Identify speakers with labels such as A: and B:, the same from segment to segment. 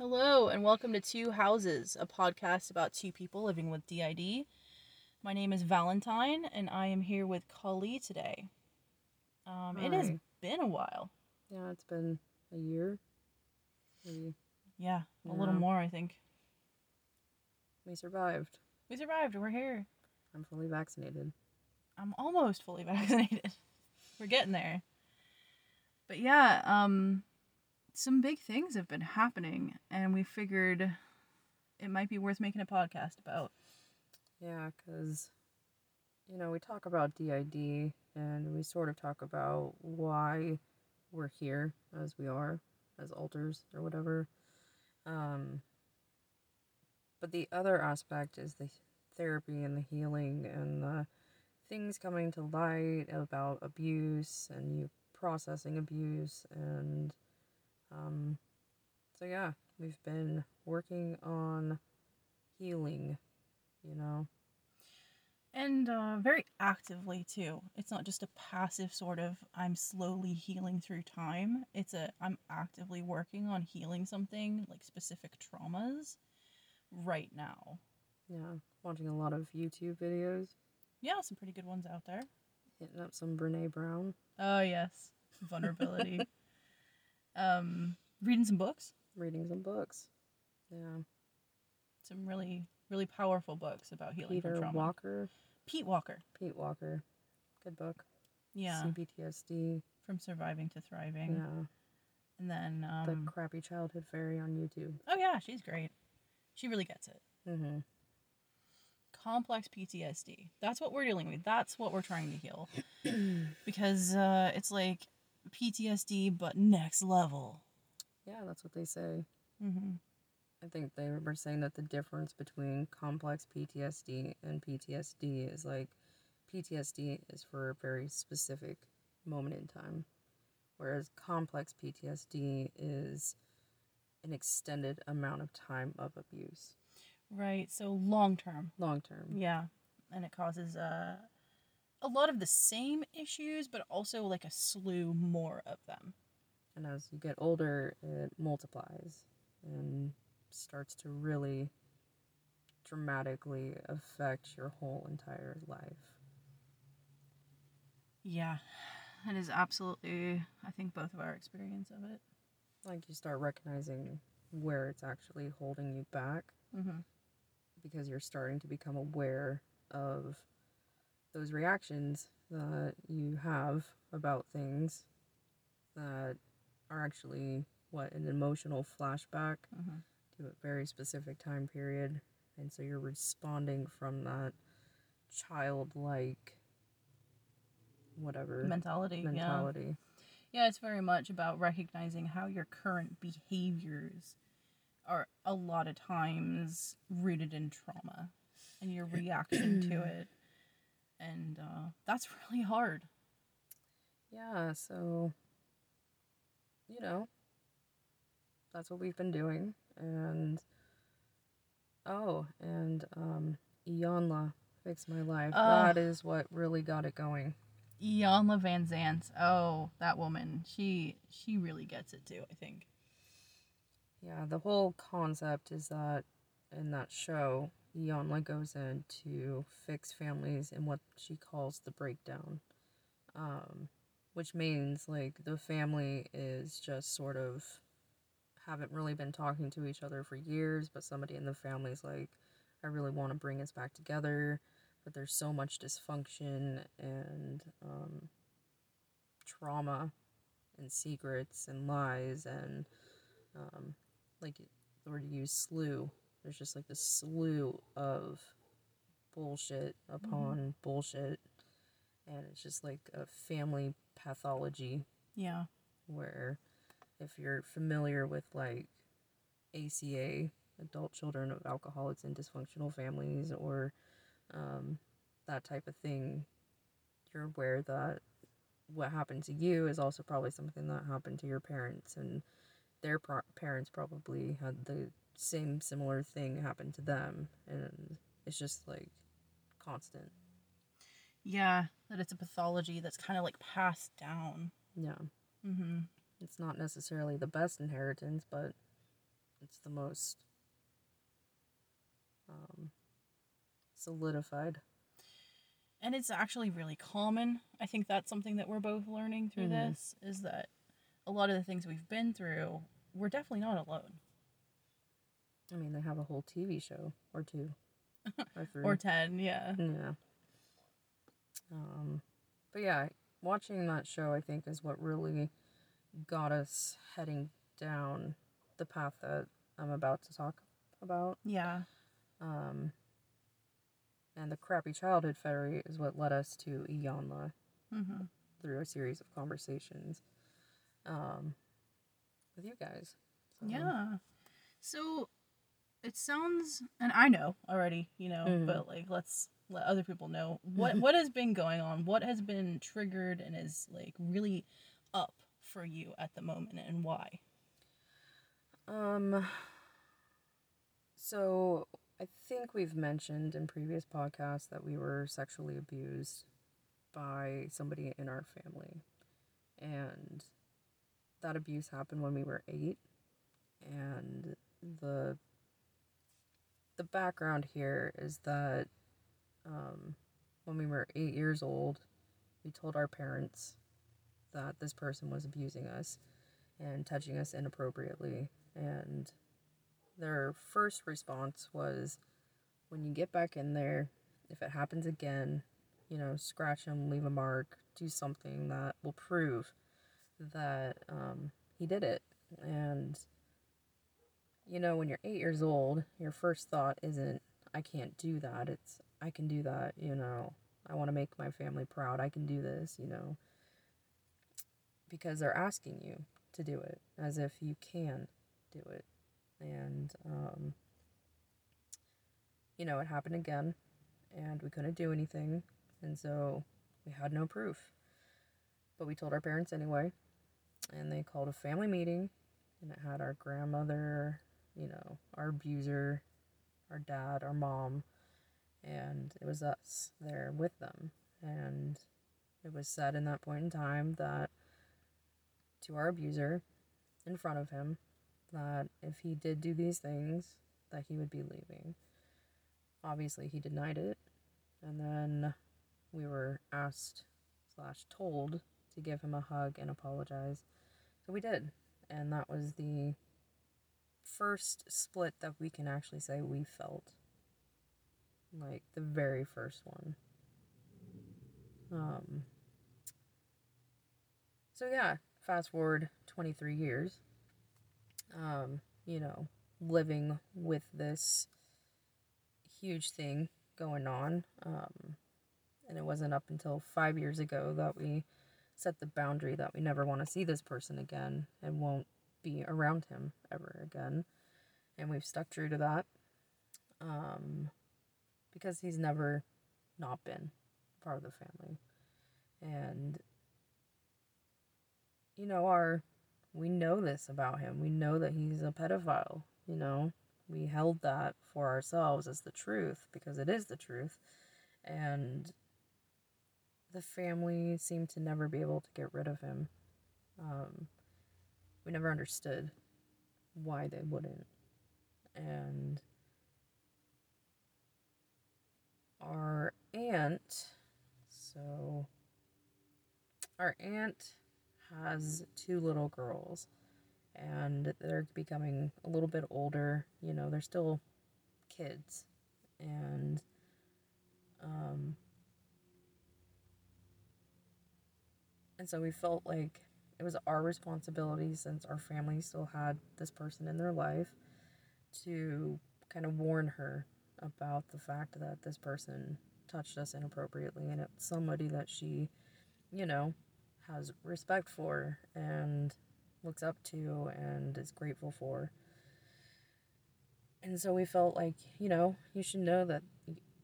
A: Hello, and welcome to Two Houses, a podcast about two people living with DID. My name is Valentine, and I am here with Kali today. Um, It has been a while.
B: Yeah, it's been a year. We
A: Yeah, a little
B: Yeah.
A: more, I think.
B: we survived.
A: We survived. We're here.
B: I'm fully vaccinated.
A: I'm almost fully vaccinated. We're getting there. But yeah, um some big things have been happening and we figured it might be worth making a podcast about.
B: Yeah, because you know we talk about DID and we sort of talk about why we're here as we are as alters or whatever. Um, but the other aspect is the therapy and the healing and the things coming to light about abuse and you processing abuse and um, so yeah we've been working on healing you know
A: And uh, very actively too. It's not just a passive sort of I'm slowly healing through time. It's a I'm actively working on healing something like specific traumas right now.
B: yeah watching a lot of youtube videos
A: Yeah, some pretty good ones out there.
B: hitting up some brene brown
A: Oh yes, vulnerability. um, reading some books,
B: reading some books yeah
A: some really really powerful books about healing
B: peter
A: from trauma.
B: walker
A: Pete Walker.
B: pete walker good book
A: Yeah,
B: cptsd
A: from surviving to thriving.
B: yeah
A: And then
B: the
A: um,
B: crappy childhood fairy on youtube
A: oh yeah, she's great. She really gets it.
B: mm-hmm.
A: complex PTSD. That's what we're dealing with. That's what we're trying to heal. because uh, it's like PTSD, but next level.
B: yeah that's what they say
A: Mm-hmm.
B: I think they were saying that the difference between complex PTSD and PTSD is like PTSD is for a very specific moment in time, whereas complex PTSD is an extended amount of time of abuse,
A: Right. So long term.
B: long term.
A: Yeah. And it causes uh, a lot of the same issues, but also like a slew more of them.
B: And as you get older, it multiplies and starts to really dramatically affect your whole entire life.
A: Yeah. It is absolutely, I think, both of our experience of it.
B: like you start recognizing where it's actually holding you back
A: Mm-hmm.
B: because you're starting to become aware of those reactions that you have about things that are actually what an emotional flashback
A: Mm-hmm.
B: to a very specific time period and so you're responding from that childlike whatever
A: Mentality. Yeah.
B: mentality
A: Yeah, it's very much about recognizing how your current behaviors are a lot of times rooted in trauma and your reaction to it. And uh, that's really hard.
B: Yeah, so you know, that's what we've been doing and oh, and um Iyanla fixed my life.
A: Oh.
B: That is what really got it going.
A: Ianla Van Zant. Oh, that woman. She she really gets it too, I think.
B: Yeah, the whole concept is that in that show, Iyanla goes in to fix families in what she calls the breakdown. Um, which means like the family is just sort of haven't really been talking to each other for years, but somebody in the family is like, I really want to bring us back together, but there's so much dysfunction and um, trauma and secrets and lies and um, like the word you use slew. There's just like this slew of bullshit upon bullshit, and it's just like a family pathology
A: Yeah.
B: where if you're familiar with like ACA, adult children of alcoholics and dysfunctional families, or um, that type of thing, you're aware that what happened to you is also probably something that happened to your parents, and their pro- parents probably had the same similar thing happened to them, and it's just like constant.
A: Yeah, that it's a pathology that's kind of like passed down.
B: Yeah.
A: Mm-hmm.
B: It's not necessarily the best inheritance, but it's the most um, solidified.
A: and it's actually really common. I think that's something that we're both learning through
B: Mhm.
A: this is that a lot of the things we've been through, we're definitely not alone.
B: I mean, they have a whole TV show or two or three.
A: Or 10, yeah.
B: Yeah. Um, but yeah, watching that show, I think, is what really got us heading down the path that I'm about to talk about.
A: Yeah.
B: Um, and the crappy childhood fairy is what led us to Iyanla
A: hmm
B: through a series of conversations um, with you guys. So,
A: Yeah. So it sounds, and I know already, you know,
B: Mhm.
A: but like let's let other people know what what has been going on, what has been triggered and is like really up for you at the moment, and why.
B: Um, so I think we've mentioned in previous podcasts that we were sexually abused by somebody in our family. And that abuse happened when we were 8 and the the background here is that um, when we were 8 years old, we told our parents that this person was abusing us and touching us inappropriately. And their first response was when you get back in there if it happens again you know scratch him leave a mark do something that will prove that um, he did it. And you know when you're eight years old your first thought isn't i can't do that it's i can do that you know i want to make my family proud i can do this you know because they're asking you to do it as if you can do it. And, um, you know, it happened again, and we couldn't do anything, and so we had no proof. But we told our parents anyway, and they called a family meeting, and it had our grandmother, you know, our abuser, our dad, our mom, and it was us there with them. And it was said in that point in time that to our abuser in front of him that if he did do these things that he would be leaving obviously he denied it and then we were asked slash told to give him a hug and apologize so we did and that was the first split that we can actually say we felt. Like the very first one. Um so yeah fast forward 23 years. Um you know living with this huge thing going on. Um and it wasn't up until 5 years ago that we set the boundary that we never want to see this person again and won't be around him ever again and we've stuck true to that um because he's never not been part of the family and you know, our we know this about him. We know that he's a pedophile, you know. We held that for ourselves as the truth because it is the truth. And the family seemed to never be able to get rid of him. Um, we never understood why they wouldn't. And our aunt, so our aunt has two little girls and they're becoming a little bit older you know they're still kids and um and so we felt like it was our responsibility since our family still had this person in their life to kind of warn her about the fact that this person touched us inappropriately and it's somebody that she you know has respect for and looks up to and is grateful for. And so we felt like, you know, you should know that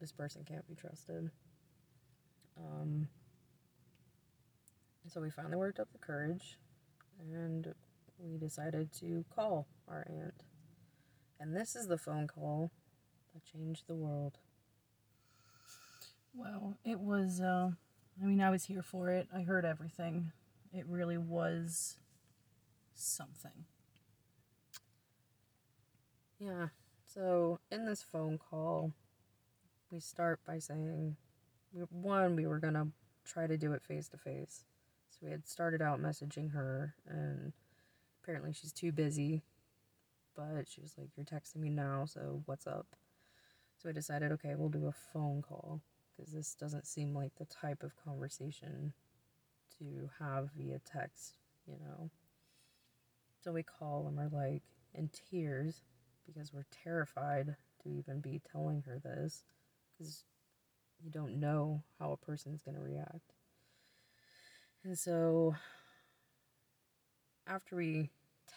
B: this person can't be trusted. Um, and so we finally worked up the courage and we decided to call our aunt. And this is the phone call that changed the world.
A: Well, it was, uh, I mean, I was here for it. I heard everything. It really was something.
B: Yeah. So in this phone call, we start by saying, one, we were gonna try to do it face to face. So we had started out messaging her, and apparently she's too busy. But she was like, "You're texting me now, so what's up?" So I decided, okay, we'll do a phone call because this doesn't seem like the type of conversation to have via text, you know. So we call and we're like in tears because we're terrified to even be telling her this because you don't know how a person's going to react. And so after we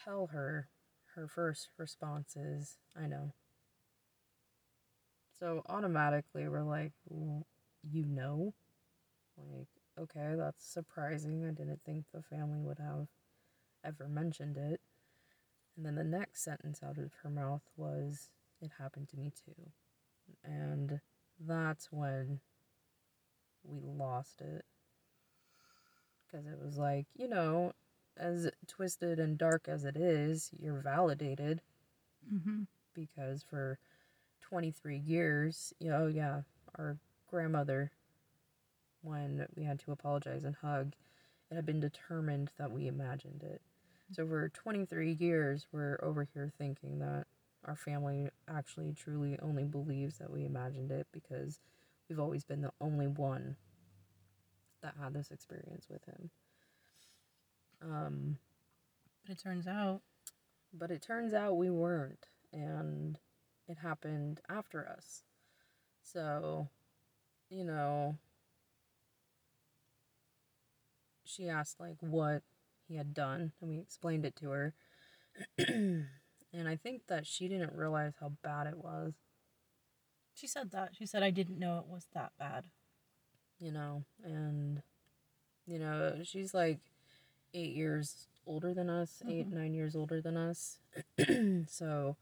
B: tell her, her first response is, I know. So automatically we're like, you know? Like, okay, that's surprising. I didn't think the family would have ever mentioned it. And then the next sentence out of her mouth was, It happened to me too. And that's when we lost it. Because it was like, you know, as twisted and dark as it is, you're validated.
A: Mm-hmm.
B: Because for 23 years, you know, yeah, our grandmother, when we had to apologize and hug, it had been determined that we imagined it. So for 23 years, we're over here thinking that our family actually truly only believes that we imagined it because we've always been the only one that had this experience with him. Um,
A: but it turns out.
B: But it turns out we weren't, and it happened after us. So, you know, she asked like what he had done, and we explained it to her. and I think that she didn't realize how bad it was.
A: She said that. She said, I didn't know it was that bad.
B: You know, and, you know, she's like eight years older than us, mm-hmm. eight, nine years older than us. so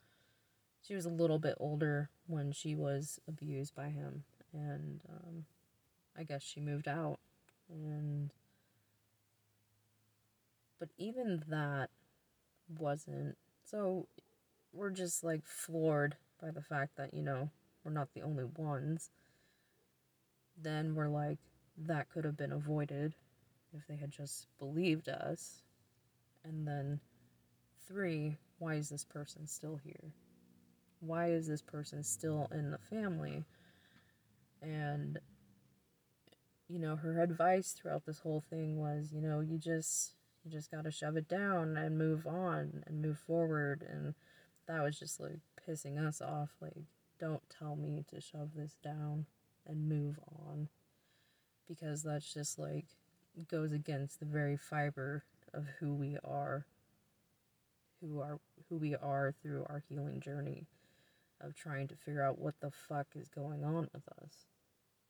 B: she was a little bit older when she was abused by him. And um, I guess she moved out. And but even that wasn't. So we're just like floored by the fact that, you know, we're not the only ones. Then we're like, that could have been avoided if they had just believed us. And then, three, why is this person still here? Why is this person still in the family? And, you know, her advice throughout this whole thing was, you know, you just you just got to shove it down and move on and move forward. And that was just like pissing us off. Like, don't tell me to shove this down and move on. Because that's just like goes against the very fiber of who we are. Who are who we are through our healing journey of trying to figure out what the fuck is going on with us.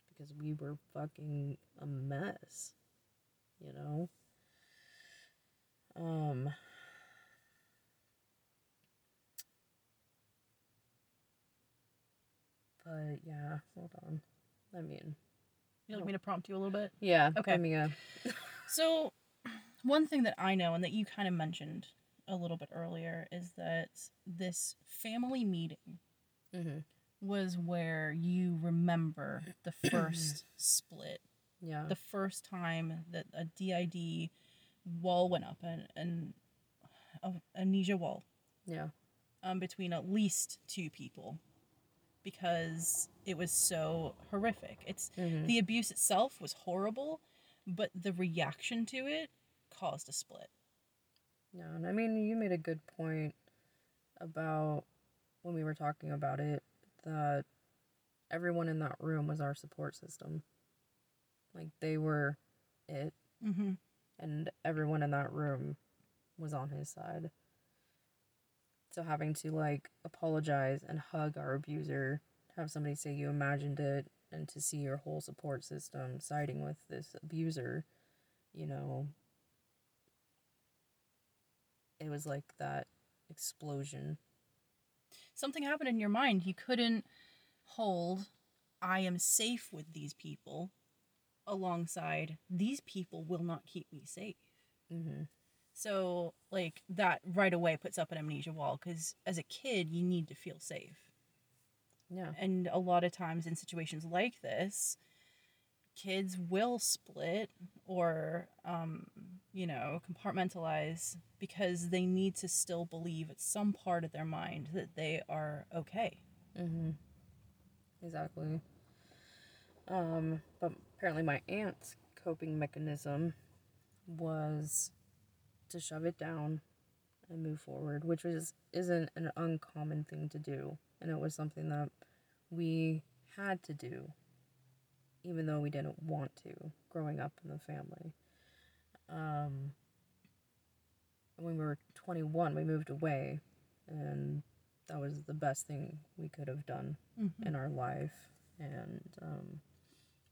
B: Because we were fucking a mess. You know? Um, but yeah, hold on. I mean,
A: you like me to prompt you a little bit?
B: Yeah. Okay. I mean, uh...
A: so, one thing that I know and that you kind of mentioned a little bit earlier is that this family meeting mm-hmm. was where you remember the first split.
B: Yeah.
A: The first time that a DID wall went up and and a amnesia wall.
B: Yeah.
A: Um, between at least two people, because it was so horrific. It's mm-hmm. the abuse itself was horrible, but the reaction to it caused a split.
B: Yeah, and I mean, you made a good point about when we were talking about it that everyone in that room was our support system. Like they were it.
A: Mm-hmm
B: and everyone in that room was on his side. So having to like apologize and hug our abuser, have somebody say you imagined it, and to see your whole support system siding with this abuser, you know, it was like that explosion.
A: Something happened in your mind. You couldn't hold, I am safe with these people alongside these people will not keep me safe.
B: Mm-hmm.
A: So, like, that right away puts up an amnesia wall because as a kid, you need to feel safe.
B: Yeah.
A: And a lot of times in situations like this, kids will split or, um, you know, compartmentalize because they need to still believe at some part of their mind that they are okay.
B: Mm-hmm. Exactly. Um, but apparently my aunt's coping mechanism was to shove it down and move forward, which was isn't an uncommon thing to do, and it was something that we had to do, even though we didn't want to, growing up in the family. Um, when we were 21, we moved away, and that was the best thing we could have done
A: Mm-hmm.
B: in our life, and um,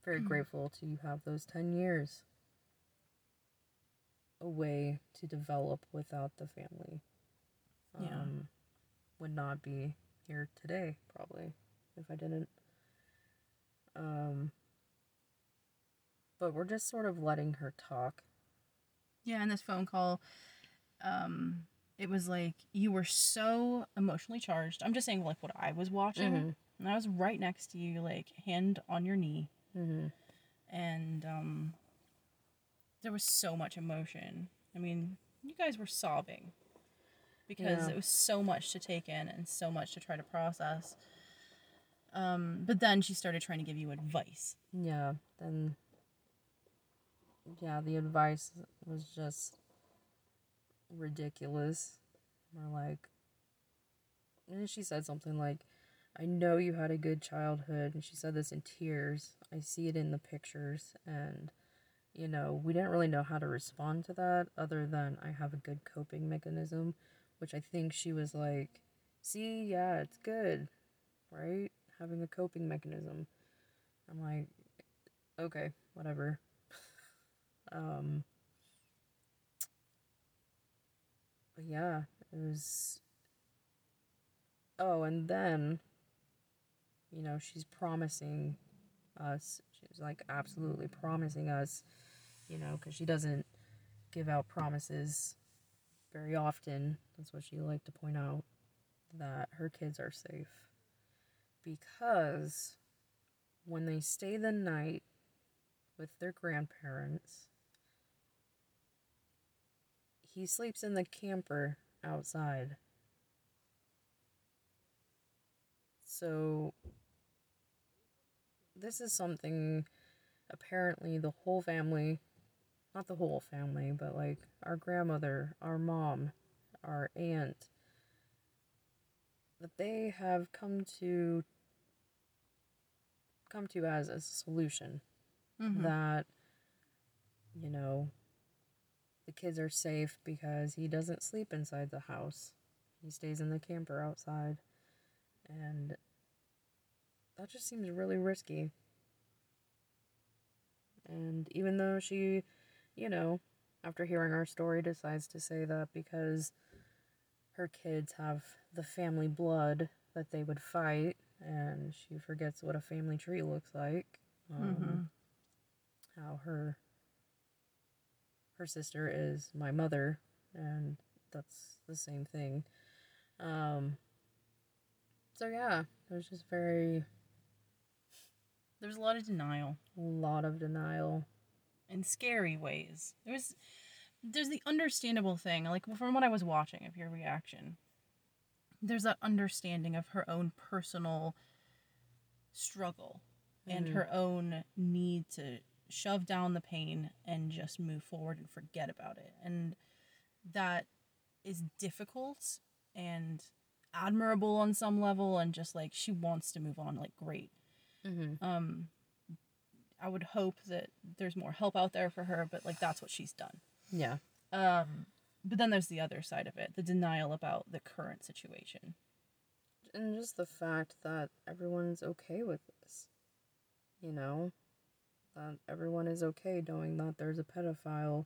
B: very
A: Mm.
B: grateful to have those 10 years away to develop without the family. Um,
A: Yeah.
B: Would not be here today, probably, if I didn't. Um, but we're just sort of letting her talk.
A: Yeah, in this phone call, um, it was like you were so emotionally charged. I'm just saying, like, what I was watching.
B: Mhm.
A: And I was right next to you, like, hand on your knee.
B: Mm-hmm.
A: and um, there was so much emotion. I mean, you guys were sobbing because
B: Yeah.
A: it was so much to take in and so much to try to process. Um, but then she started trying to give you advice.
B: Yeah, then yeah, the advice was just ridiculous. Or like and she said something like, I know you had a good childhood and she said this in tears. I see it in the pictures and you know, we didn't really know how to respond to that other than I have a good coping mechanism, which I think she was like, see, yeah, it's good, right? Having a coping mechanism. I'm like, okay, whatever. um, but yeah, it was. Oh, and then, you know, she's promising us. She's like absolutely promising us, you know, because she doesn't give out promises very often. That's what she liked to point out that her kids are safe because when they stay the night with their grandparents, he sleeps in the camper outside. So, this is something apparently the whole family, not the whole family, but like our grandmother, our mom, our aunt, that they have come to come to as a solution
A: Mhm.
B: that you know the kids are safe because he doesn't sleep inside the house. He stays in the camper outside. And that just seems really risky. And even though she you know after hearing our story decides to say that because her kids have the family blood that they would fight and she forgets what a family tree looks like um,
A: Mhm.
B: how her her sister is my mother and that's the same thing. Um so yeah there's just very
A: There was a lot of denial.
B: A lot of denial
A: in scary ways. There was, there's the understandable thing, like from what I was watching of your reaction. There's that understanding of her own personal struggle and
B: Mhm.
A: her own need to shove down the pain and just move forward and forget about it. And that is difficult and admirable on some level and just like she wants to move on like great.
B: mm-hmm.
A: Um I would hope that there's more help out there for her, but like that's what she's done.
B: yeah
A: Um but then there's the other side of it, the denial about the current situation.
B: and just the fact that everyone's okay with this you know that everyone is okay knowing that there's a pedophile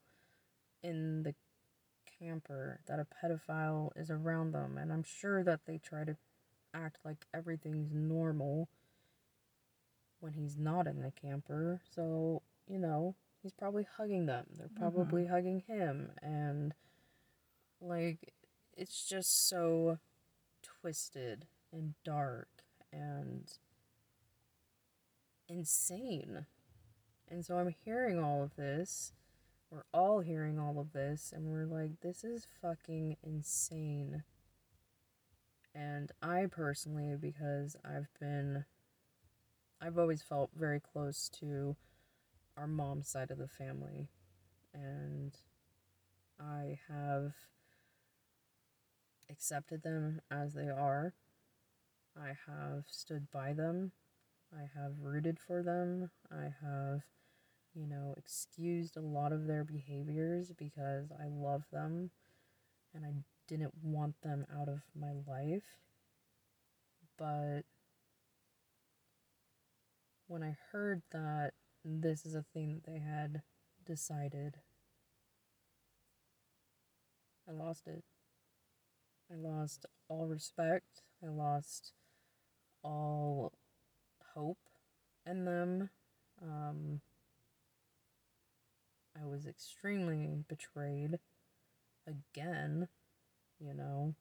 B: in the camper that a pedophile is around them and i'm sure that they try to act like everything's normal when he's not in the camper so you know he's probably hugging them they're mm-hmm. probably hugging him and like it's just so twisted and dark and insane. And so I'm hearing all of this. We're all hearing all of this, and we're like, this is fucking insane. And I personally, because I've been, I've always felt very close to our mom's side of the family. And I have accepted them as they are. I have stood by them. I have rooted for them. I have, you know, excused a lot of their behaviors because I love them and I didn't want them out of my life. But when I heard that this is a thing that they had decided, I lost it. I lost all respect. I lost all hope in them. Um, I was extremely betrayed again, you know.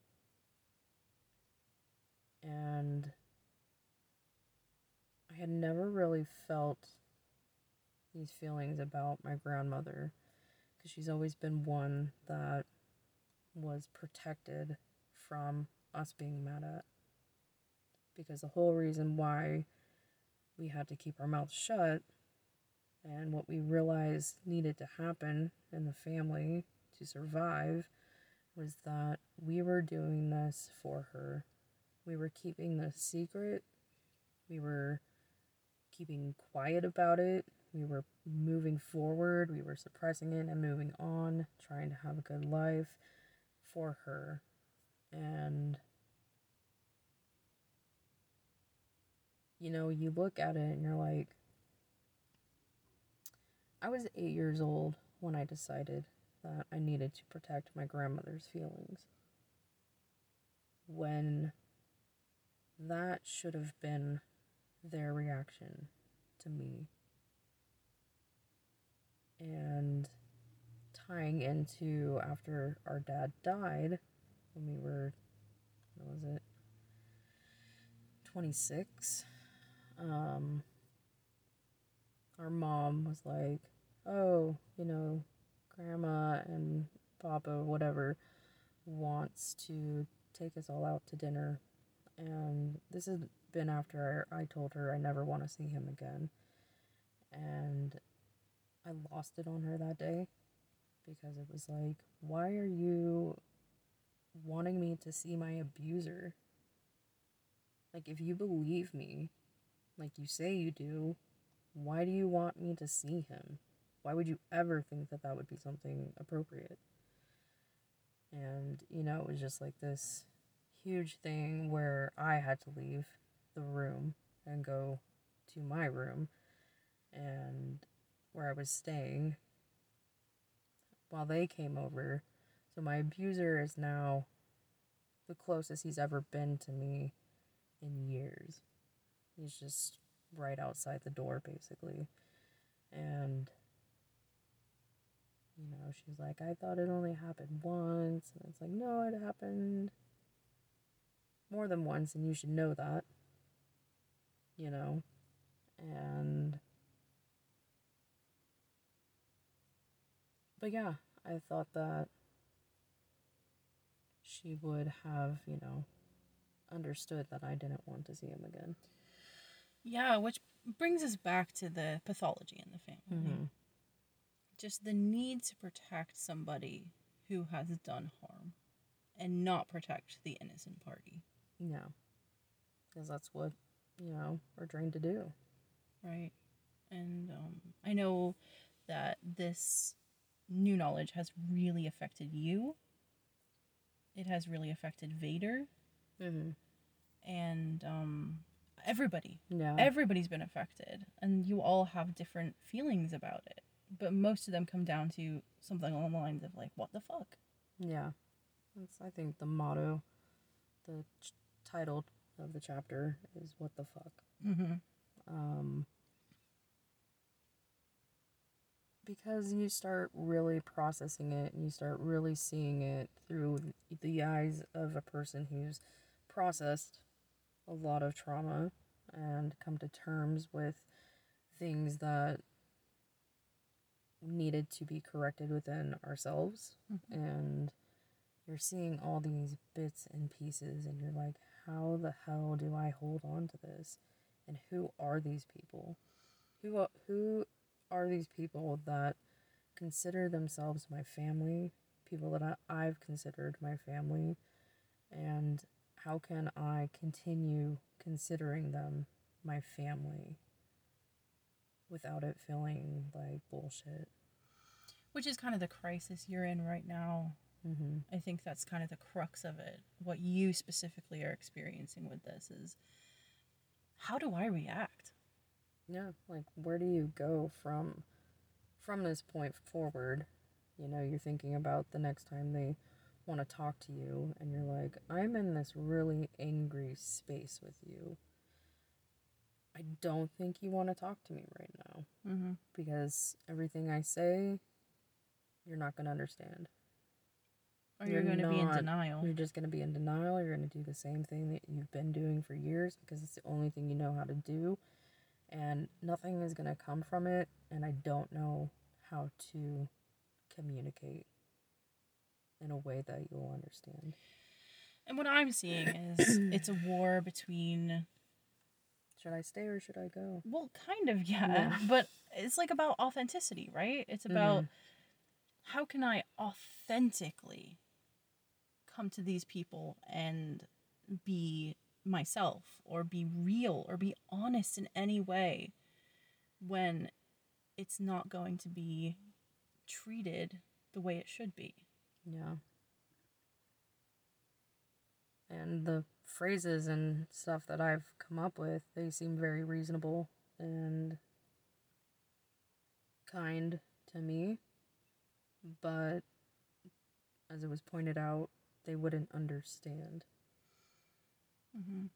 B: And I had never really felt these feelings about my grandmother because she's always been one that was protected from us being mad at. Because the whole reason why we had to keep our mouths shut and what we realized needed to happen in the family to survive was that we were doing this for her. We were keeping the secret. We were keeping quiet about it. We were moving forward. We were suppressing it and moving on, trying to have a good life for her. And, you know, you look at it and you're like, I was eight years old when I decided that I needed to protect my grandmother's feelings. When that should have been their reaction to me. And tying into after our dad died when we were, what was it, 26. Um, our mom was like, oh, you know, grandma and papa, whatever, wants to take us all out to dinner. And this has been after I told her I never want to see him again. And I lost it on her that day because it was like, why are you wanting me to see my abuser? Like, if you believe me, like you say you do, why do you want me to see him? Why would you ever think that that would be something appropriate? And, you know, it was just like this huge thing where I had to leave the room and go to my room and where I was staying while they came over. So my abuser is now the closest he's ever been to me in years. He's just right outside the door, basically. And, you know, she's like, I thought it only happened once. And it's like, no, it happened more than once, and you should know that. You know? And but yeah, I thought that she would have, you know, understood that I didn't want to see him again.
A: Yeah, which brings us back to the pathology in the family.
B: Mm-hmm.
A: Just the need to protect somebody who has done harm and not protect the innocent party.
B: Yeah. Because that's what, you know, we're trained to do.
A: Right. And um, I know that this new knowledge has really affected you. It has really affected Vader.
B: Mm-hmm.
A: And um, everybody.
B: Yeah.
A: Everybody's been affected. And you all have different feelings about it. But most of them come down to something along the lines of, like, what the fuck?
B: yeah. That's, I think, the motto, the ch- title of the chapter is What the Fuck.
A: Mm-hmm.
B: Um, because you start really processing it and you start really seeing it through the eyes of a person who's processed a lot of trauma and come to terms with things that needed to be corrected within ourselves
A: Mhm.
B: and you're seeing all these bits and pieces and you're like how the hell do I hold on to this? And who are these people? Who are, who are these people that consider themselves my family? People that I, I've considered my family. And how can I continue considering them my family without it feeling like bullshit?
A: Which is kind of the crisis you're in right now.
B: Mm-hmm.
A: I think that's kind of the crux of it. What you specifically are experiencing with this is how do I react?
B: Yeah, like where do you go from from this point forward? You know, you're thinking about the next time they want to talk to you and you're like, I'm in this really angry space with you. I don't think you want to talk to me right now
A: Mm-hmm.
B: because everything I say you're not going to understand.
A: Or you're,
B: You're
A: going to be in denial.
B: You're just going to be in denial. You're going to do the same thing that you've been doing for years because it's the only thing you know how to do. And nothing is going to come from it. And I don't know how to communicate in a way that you'll understand.
A: And what I'm seeing is it's a war between,
B: Should I stay or should I go?
A: well, kind of, yeah,
B: Yeah.
A: but it's like about authenticity, right? It's about mm-hmm. how can I authentically come to these people and be myself or be real or be honest in any way when it's not going to be treated the way it should be.
B: Yeah. And the phrases and stuff that I've come up with, they seem very reasonable and kind to me. But as it was pointed out, they wouldn't understand
A: Mm-hmm.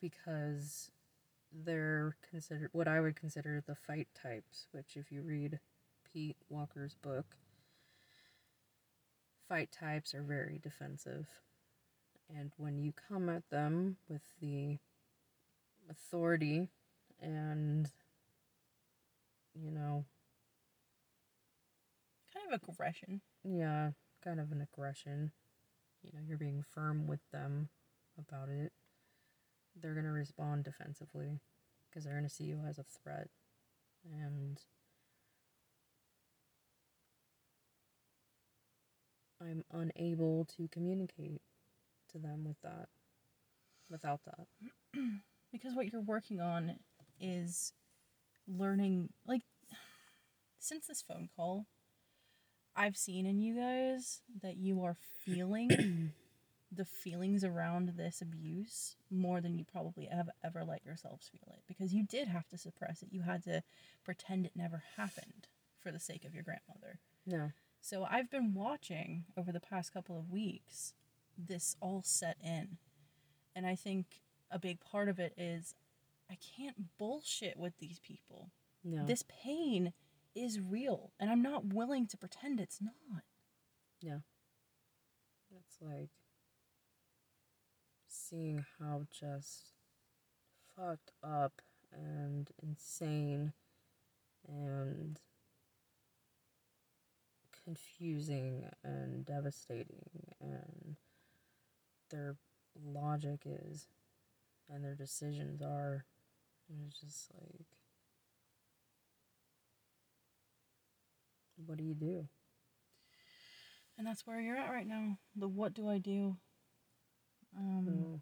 B: because they're considered what I would consider the fight types, which, if you read Pete Walker's book, fight types are very defensive. And when you come at them with the authority and, you know,
A: Kind of aggression.
B: yeah, kind of an aggression, you know, you're being firm with them about it, they're going to respond defensively because they're going to see you as a threat. And I'm unable to communicate to them with that, without that.
A: because what you're working on is learning like since this phone call i've seen in you guys that you are feeling the feelings around this abuse more than you probably have ever let yourselves feel it because you did have to suppress it you had to pretend it never happened for the sake of your grandmother
B: No.
A: so I've been watching over the past couple of weeks this all set in. And I think a big part of it is I can't bullshit with these people.
B: No.
A: This pain is real, and I'm not willing to pretend it's not. Yeah.
B: It's like seeing how just fucked up and insane and confusing and devastating and their logic is and their decisions are it's just like what do you do
A: And that's where you're at right now. The what do I do? Um,
B: Mm.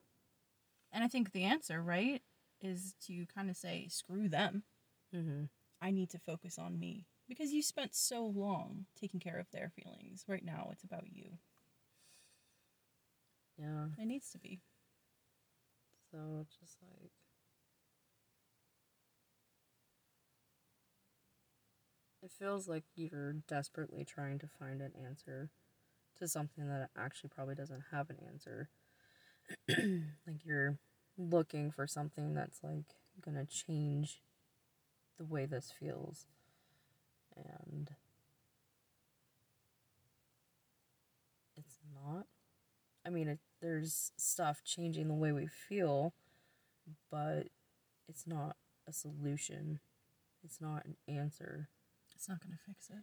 A: And I think the answer, right, is to kind of say, screw them.
B: mm-hmm.
A: I need to focus on me. Because you spent so long taking care of their feelings. Right now, it's about you.
B: yeah
A: It needs to be.
B: So just like It feels like you're desperately trying to find an answer to something that actually probably doesn't have an answer. like you're looking for something that's like gonna change the way this feels. And it's not. I mean, it, there's stuff changing the way we feel, but it's not a solution. It's not an answer.
A: It's not going to fix it.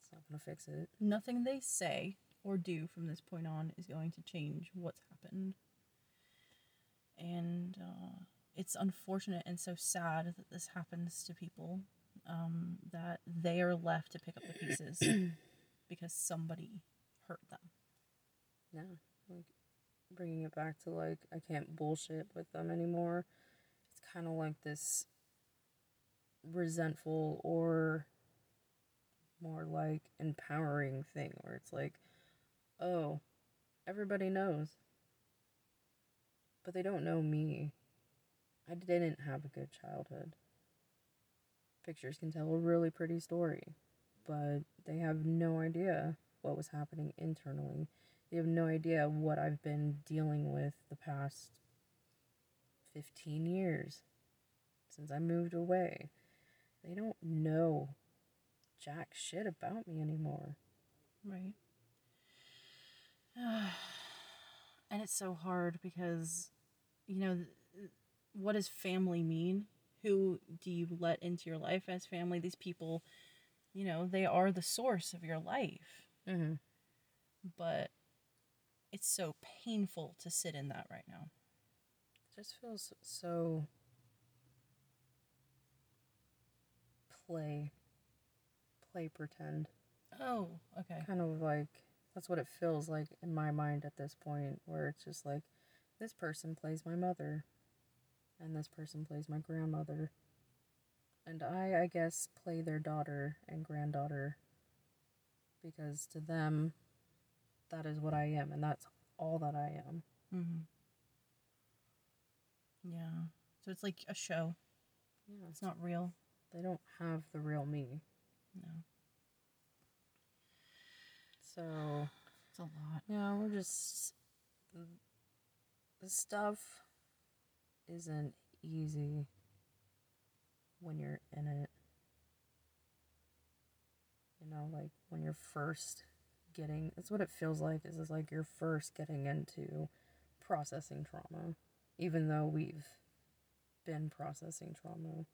B: It's not going to fix it.
A: Nothing they say or do from this point on is going to change what's happened. And uh, it's unfortunate and so sad that this happens to people um, that they are left to pick up the pieces because somebody hurt them.
B: Yeah, like bringing it back to like I can't bullshit with them anymore. It's kind of like this resentful or more like empowering thing where it's like, oh, everybody knows. But they don't know me. I didn't have a good childhood. Pictures can tell a really pretty story, but they have no idea what was happening internally. They have no idea what I've been dealing with the past 15 years since I moved away. They don't know jack shit about me anymore.
A: Right. and it's so hard because, you know, what does family mean? Who do you let into your life as family? These people, you know, they are the source of your life.
B: Mm-hmm.
A: But it's so painful to sit in that right now.
B: It just feels so play play pretend
A: Oh, okay.
B: kind of like that's what it feels like in my mind at this point where it's just like this person plays my mother and this person plays my grandmother and i i guess play their daughter and granddaughter because to them that is what i am and that's all that i am
A: Mm-hmm. Yeah. So it's like a show.
B: yeah
A: It's not real.
B: They don't have the real me
A: No.
B: so
A: It's a lot.
B: Yeah, we're just the stuff isn't easy when you're in it. You know, like when you're first getting that's what it feels like is it's like you're first getting into processing trauma. Even though we've been processing trauma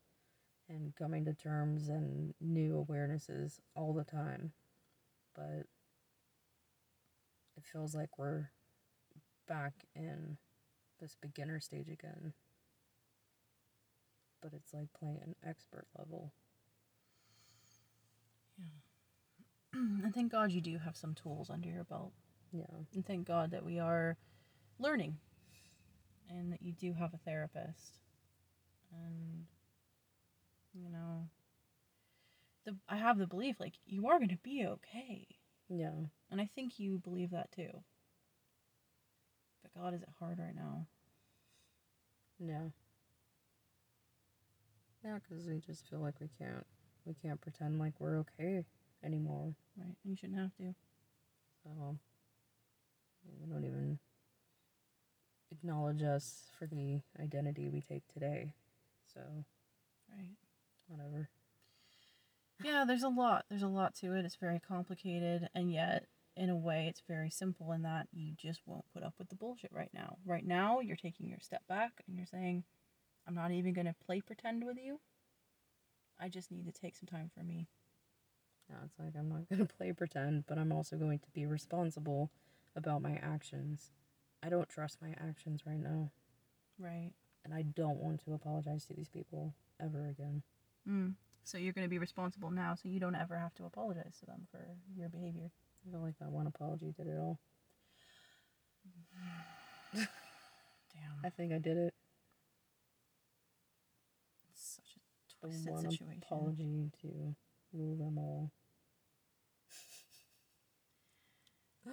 B: and coming to terms and new awarenesses all the time. But it feels like we're back in this beginner stage again. But it's like playing an expert level. Yeah.
A: and thank God you do have some tools under your belt.
B: Yeah.
A: And thank God that we are learning and that you do have a therapist. And, you know, the, I have the belief like you are going to be okay.
B: Yeah.
A: And I think you believe that too. But God, is it hard right now?
B: Yeah. Yeah, because we just feel like we can't we can't pretend like we're okay anymore.
A: Right? And you shouldn't have to.
B: So we don't even acknowledge us for the identity we take today. So
A: Right.
B: Whatever.
A: Yeah, there's a lot. There's a lot to it. It's very complicated, and yet, in a way, it's very simple in that you just won't put up with the bullshit right now. Right now, you're taking your step back and you're saying, I'm not even going to play pretend with you. I just need to take some time for me.
B: Yeah, it's like I'm not going to play pretend, but I'm also going to be responsible about my actions. I don't trust my actions right now,
A: Right.
B: and I don't want to apologize to these people ever again.
A: Mm. So you're going to be responsible now, so you don't ever have to apologize to them for your behavior.
B: I feel like that one apology did it all.
A: Damn.
B: I think I did it.
A: It's such a twisted The
B: one
A: situation.
B: apology to rule them all.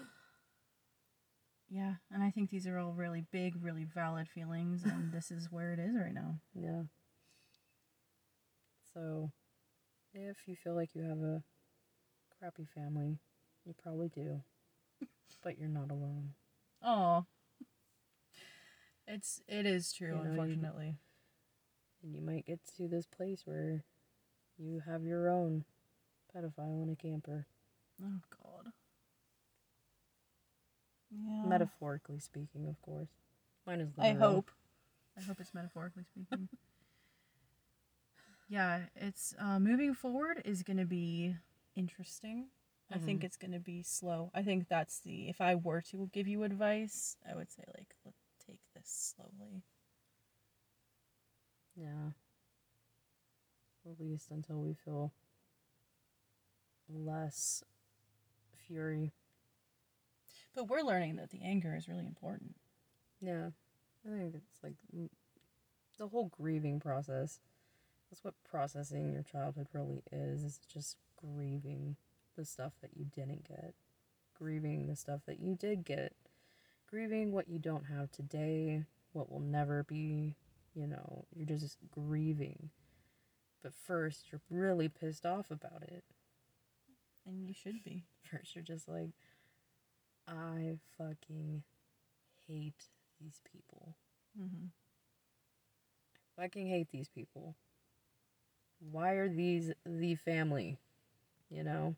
A: Yeah, and I think these are all really big, really valid feelings, and this is where it is right now.
B: Yeah. So, if you feel like you have a crappy family, you probably do. but you're not alone.
A: Oh. It's it is true,
B: You know, you-
A: unfortunately.
B: And you might get to this place where you have your own pedophile in a camper.
A: Oh god. Yeah.
B: Metaphorically speaking, of course. Mine is
A: I hope. I hope it's metaphorically speaking. yeah, it's uh, moving forward is going to be interesting. I think
B: Mhm.
A: it's going to be slow. I think that's the if I were to give you advice, I would say like let's take this slowly.
B: Yeah. At least until we feel less fury.
A: But we're learning that the anger is really important.
B: Yeah. I think it's like the whole grieving process. That's what processing your childhood really is. It's just grieving the stuff that you didn't get, grieving the stuff that you did get, grieving what you don't have today, what will never be. You know, you're just grieving. But first, you're really pissed off about it.
A: And you should be.
B: First, you're just like, I fucking hate these people.
A: Mm-hmm.
B: fucking hate these people. Why are these the family? You know?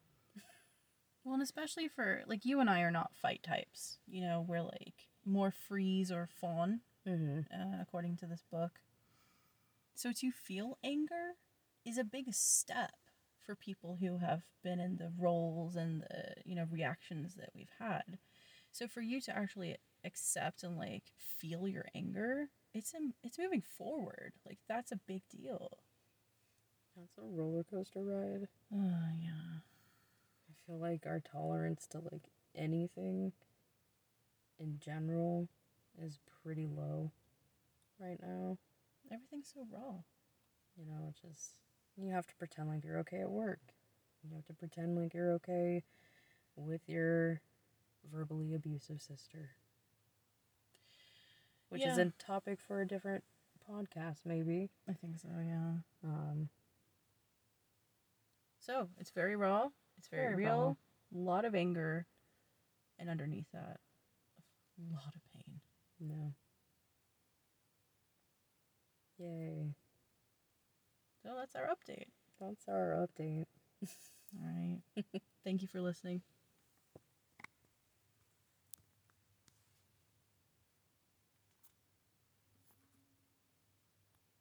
A: Well, and especially for like you and I are not fight types. You know, we're like more freeze or fawn,
B: Mm-hmm.
A: uh, according to this book. So to feel anger is a big step for people who have been in the roles and the you know reactions that we've had. So for you to actually accept and like feel your anger, it's in, it's moving forward. Like that's a big deal.
B: That's a roller coaster ride.
A: Oh yeah.
B: I feel like our tolerance to like anything in general is pretty low right now.
A: Everything's so raw.
B: You know, it's just you have to pretend like you're okay at work. You have to pretend like you're okay with your verbally abusive sister. Which is a topic for a different podcast, maybe.
A: I think so, yeah.
B: Um,
A: So it's very raw. It's very,
B: Very
A: real. A lot of anger, and underneath that, a lot of pain.
B: no. Yay.
A: So that's our update.
B: That's our update.
A: All right. Thank you for listening.